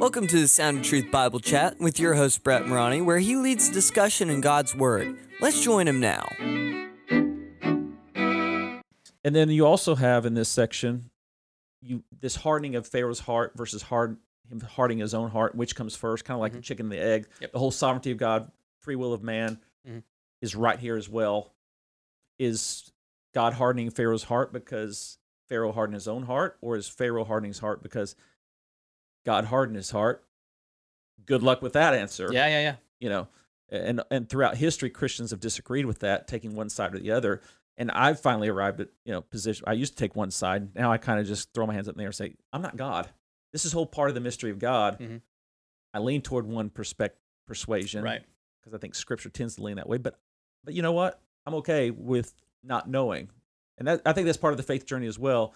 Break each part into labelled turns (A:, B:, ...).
A: Welcome to the Sound of Truth Bible Chat with your host, Brett Morani, where he leads discussion in God's Word. Let's join him now.
B: And then you also have in this section, you this hardening of Pharaoh's heart versus hard him hardening his own heart, which comes first, kind of like the chicken and the egg.
C: Yep.
B: The whole sovereignty of God, free will of man,
C: Mhm.
B: is right here as well. Is God hardening Pharaoh's heart because Pharaoh hardened his own heart, or is Pharaoh hardening his heart because God hardened his heart? Good luck with that answer.
C: Yeah, yeah, yeah.
B: you know and and throughout history christians have disagreed with that taking one side or the other. And i've finally arrived at you know position i used to take one side. Now i kind of just throw my hands up in the air and say i'm not god. This is whole part of the mystery of god.
C: Mhm.
B: i lean toward one perspec persuasion
C: Right.
B: because i think scripture tends to lean that way. But but you know what? I'm okay with not knowing. And that, i think that's part of the faith journey as well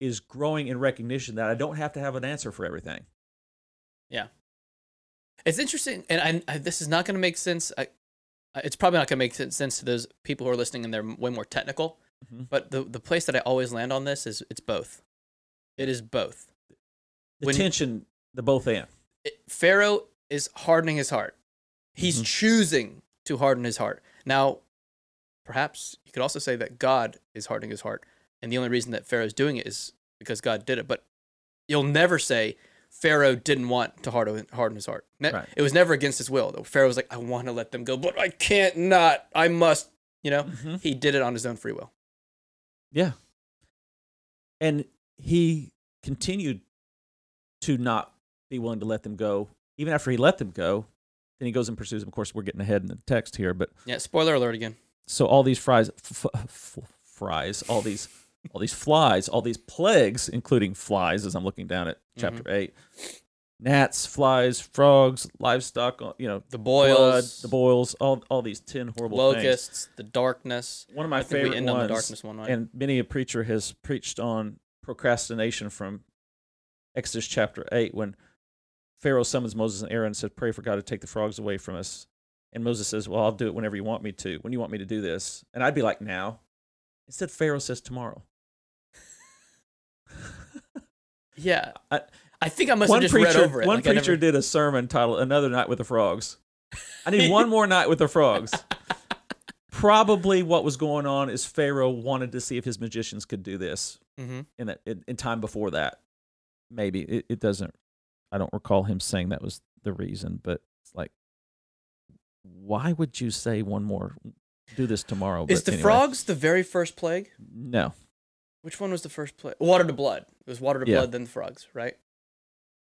B: is growing in recognition that i don't have to have an answer for everything Yeah.
C: It's interesting, and I, I, this is not going to make sense. I, it's probably not going to make sense to those people who are listening, and they're way more technical.
B: Mhm.
C: But the the place that I always land on this is it's both. It is both.
B: the
C: When-
B: tension the both and
C: It- Pharaoh is hardening his heart. He's
B: Mhm.
C: choosing to harden his heart. Now, perhaps you could also say that God is hardening his heart, and the only reason that Pharaoh's doing it is because God did it. But you'll never say Pharaoh didn't want to harden, harden his heart.
B: Right.
C: It was never against his will. Though. Pharaoh was like, "I want to let them go, but I can't not. I must." You know,
B: Mhm.
C: he did it on his own free will.
B: Yeah. And he continued to not be willing to let them go. Even after he let them go, then he goes and pursues them. Of course, we're getting ahead in the text here, but
C: Yeah. Spoiler alert again.
B: so all these fries, f- f- fries, all these, all these flies, all these plagues, including flies, as I'm looking down at chapter eight, gnats, flies, frogs, livestock, uh, you know,
C: The
B: blood,
C: boils,
B: the boils, all all these ten horrible things.
C: locusts, the darkness.
B: One of my
C: I think we
B: favorite
C: end on the
B: ones,
C: darkness one, right?
B: and many a preacher has preached on procrastination from Exodus chapter 8 when Pharaoh summons Moses and Aaron and says, Pray for God to take the frogs away from us. And Moses says, Well, I'll do it whenever you want me to. When you want me to do this? And I'd be like, Now. Instead, Pharaoh says, Tomorrow.
C: Yeah.
B: I-
C: I think I must
B: one
C: have just
B: preacher,
C: read over it.
B: one
C: Like,
B: preacher
C: never-
B: did a sermon titled Another Night with the Frogs. I need one more night with the frogs. Probably what was going on is Pharaoh wanted to see if his magicians could do this.
C: Mhm.
B: in that in, in time before that. Maybe it, it doesn't. I don't recall him saying that was the reason, but it's like, why would you say one more? Do this tomorrow.
C: Is the
B: anyway.
C: frogs the very first plague?
B: No,
C: Which one was the first plague? Water to blood. It was water to
B: Yeah.
C: blood, then the frogs, right?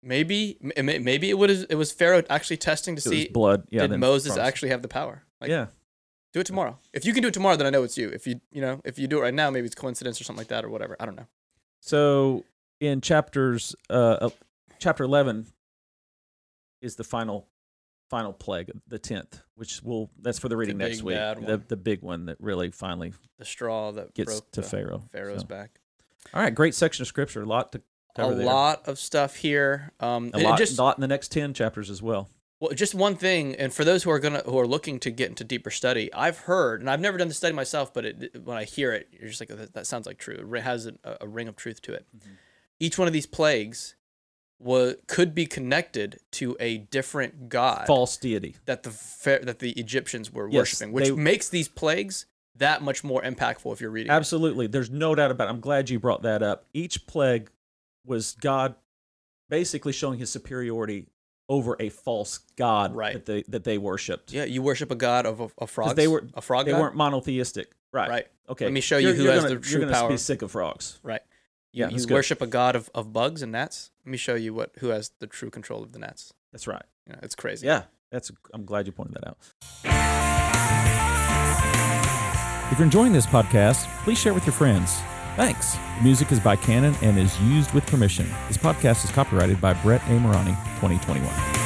C: Maybe, maybe it was it was Pharaoh actually testing to
B: it
C: see
B: blood. Yeah,
C: did Moses
B: frogs.
C: actually have the power. Like,
B: yeah,
C: do it tomorrow. If you can do it tomorrow, then I know it's you. If you you know if you do it right now, maybe it's coincidence or something like that or whatever. I don't know.
B: So in chapters, uh, uh, chapter eleven is the final, final plague, the tenth, which will that's for the reading next
C: big
B: week. The the big one that really finally
C: The straw that
B: gets
C: broke
B: to
C: the
B: Pharaoh.
C: Pharaoh's
B: So,
C: back.
B: All right, great section of scripture. A lot to
C: A
B: cover there.
C: lot of stuff here. Um,
B: A lot,
C: just
B: a lot in the next ten chapters as well.
C: Well, just one thing, and for those who are gonna who are looking to get into deeper study, I've heard, and I've never done the study myself, but it, when I hear it, you're just like, "Oh, that, that sounds like true. It has a, a ring of truth to it.
B: Mm-hmm.
C: Each one of these plagues was could be connected to a different god
B: False deity.
C: that the that the Egyptians were
B: Yes,
C: worshiping, which
B: they-
C: makes these plagues that much more impactful if you're reading. it.
B: Absolutely. There's no doubt about it. I'm glad you brought that up. Each plague was God basically showing his superiority over a false god
C: Right.
B: that they that they worshipped.
C: Yeah, you worship a god of a, a frog.
B: they were-
C: a frog
B: They
C: god.
B: weren't monotheistic. Right.
C: Right.
B: Okay.
C: Let me show you
B: You're-
C: who
B: you're
C: has
B: gonna-
C: the true
B: You're gonna
C: power.
B: be sick of frogs.
C: Right.
B: Yeah,
C: You, worship a god of, of bugs and gnats. Let me show you what who has the true control of the gnats.
B: That's right.
C: You know, it's crazy.
B: Yeah. That's I'm glad you pointed that out. If you're enjoying this podcast, please share it with your friends. Thanks. The music is by Canon and is used with permission. This podcast is copyrighted by Brett A. Morani, 2021.